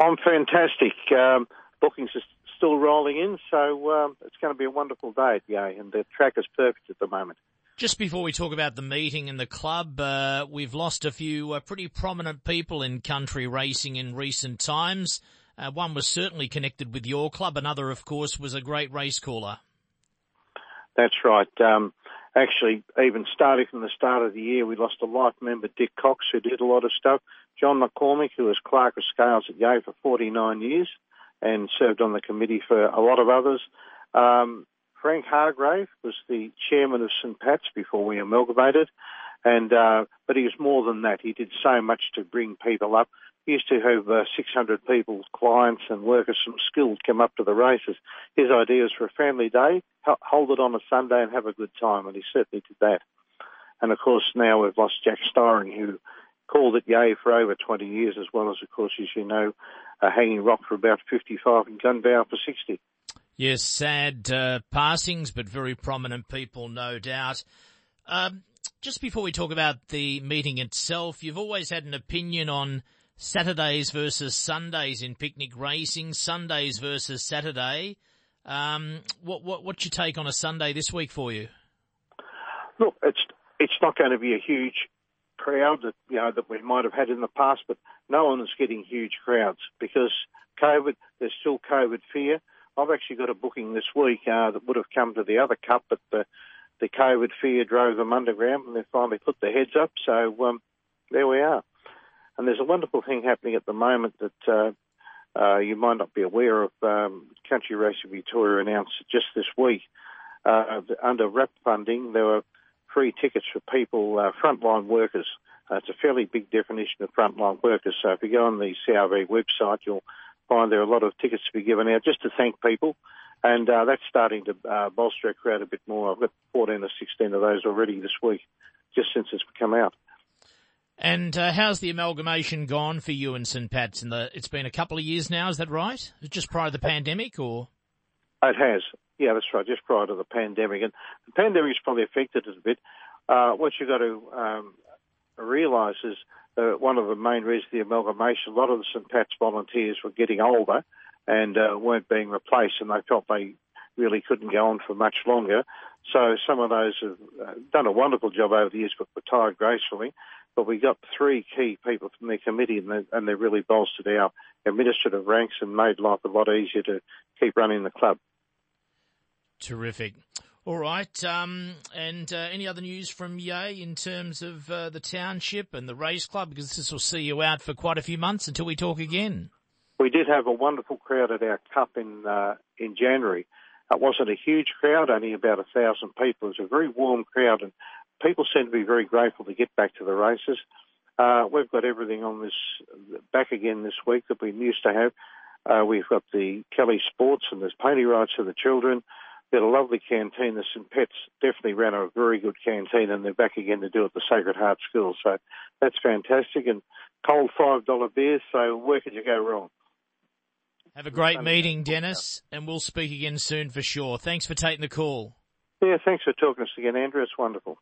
I'm fantastic. Um, bookings are still rolling in, so um, it's going to be a wonderful day at and the track is perfect at the moment. Just before we talk about the meeting and the club, uh, we've lost a few uh, pretty prominent people in country racing in recent times. Uh, one was certainly connected with your club. Another, of course, was a great race caller. That's right. Um, actually, even starting from the start of the year, we lost a life member, Dick Cox, who did a lot of stuff. John McCormick, who was clerk of scales at Yea for 49 years and served on the committee for a lot of others. Um, Frank Hargrave was the chairman of St Pat's before we amalgamated, and uh, but he was more than that. He did so much to bring people up. Used to have uh, 600 people, clients and workers from schools come up to the races. His idea was for a family day, hold it on a Sunday and have a good time, and he certainly did that. And of course, now we've lost Jack Styring, who called it Yea for over 20 years, as well as, of course, as you know, uh, Hanging Rock for about 55 and gun Gunbower for 60. Yes, sad uh, passings, but very prominent people, no doubt. Um, just before we talk about the meeting itself, you've always had an opinion on Saturdays versus Sundays in picnic racing, Sundays versus Saturday. Um, what, what, what's your take on a Sunday this week for you? Look, it's it's not going to be a huge crowd that you know that we might have had in the past, but no one is getting huge crowds because COVID. There's still COVID fear. I've actually got a booking this week uh, that would have come to the other cup, but the the COVID fear drove them underground, and they finally put their heads up. So um, there we are. Wonderful thing happening at the moment that uh, uh, you might not be aware of. Um, Country Racing Victoria announced just this week uh, under RAP funding there were free tickets for people, uh, frontline workers. Uh, it's a fairly big definition of frontline workers. So if you go on the CRV website, you'll find there are a lot of tickets to be given out just to thank people. And uh, that's starting to uh, bolster our crowd a bit more. I've got 14 or 16 of those already this week, just since it's come out. And uh, how's the amalgamation gone for you and St Pat's? In the it's been a couple of years now, is that right? Just prior to the pandemic, or it has. Yeah, that's right. Just prior to the pandemic, and the pandemic's probably affected it a bit. Uh, what you've got to um, realise is uh, one of the main reasons the amalgamation, a lot of the St Pat's volunteers were getting older and uh, weren't being replaced, and they felt they really couldn't go on for much longer. So some of those have uh, done a wonderful job over the years, but retired gracefully. But we got three key people from their committee, and they, and they really bolstered our administrative ranks and made life a lot easier to keep running the club. Terrific. All right. Um, and uh, any other news from Yea in terms of uh, the township and the race club? Because this will see you out for quite a few months until we talk again. We did have a wonderful crowd at our cup in uh, in January. It wasn't a huge crowd, only about a thousand people. It was a very warm crowd, and people seem to be very grateful to get back to the races. Uh, we've got everything on this back again this week that we used to have. Uh, we've got the Kelly Sports and there's pony rides for the children. Had a lovely canteen. The St. Pat's definitely ran a very good canteen, and they're back again to do it at the Sacred Heart School. So that's fantastic. And cold $5 beers, so where could you go wrong? Have a great meeting, Dennis, and we'll speak again soon for sure. Thanks for taking the call. Yeah, thanks for talking to us again, Andrew. It's wonderful.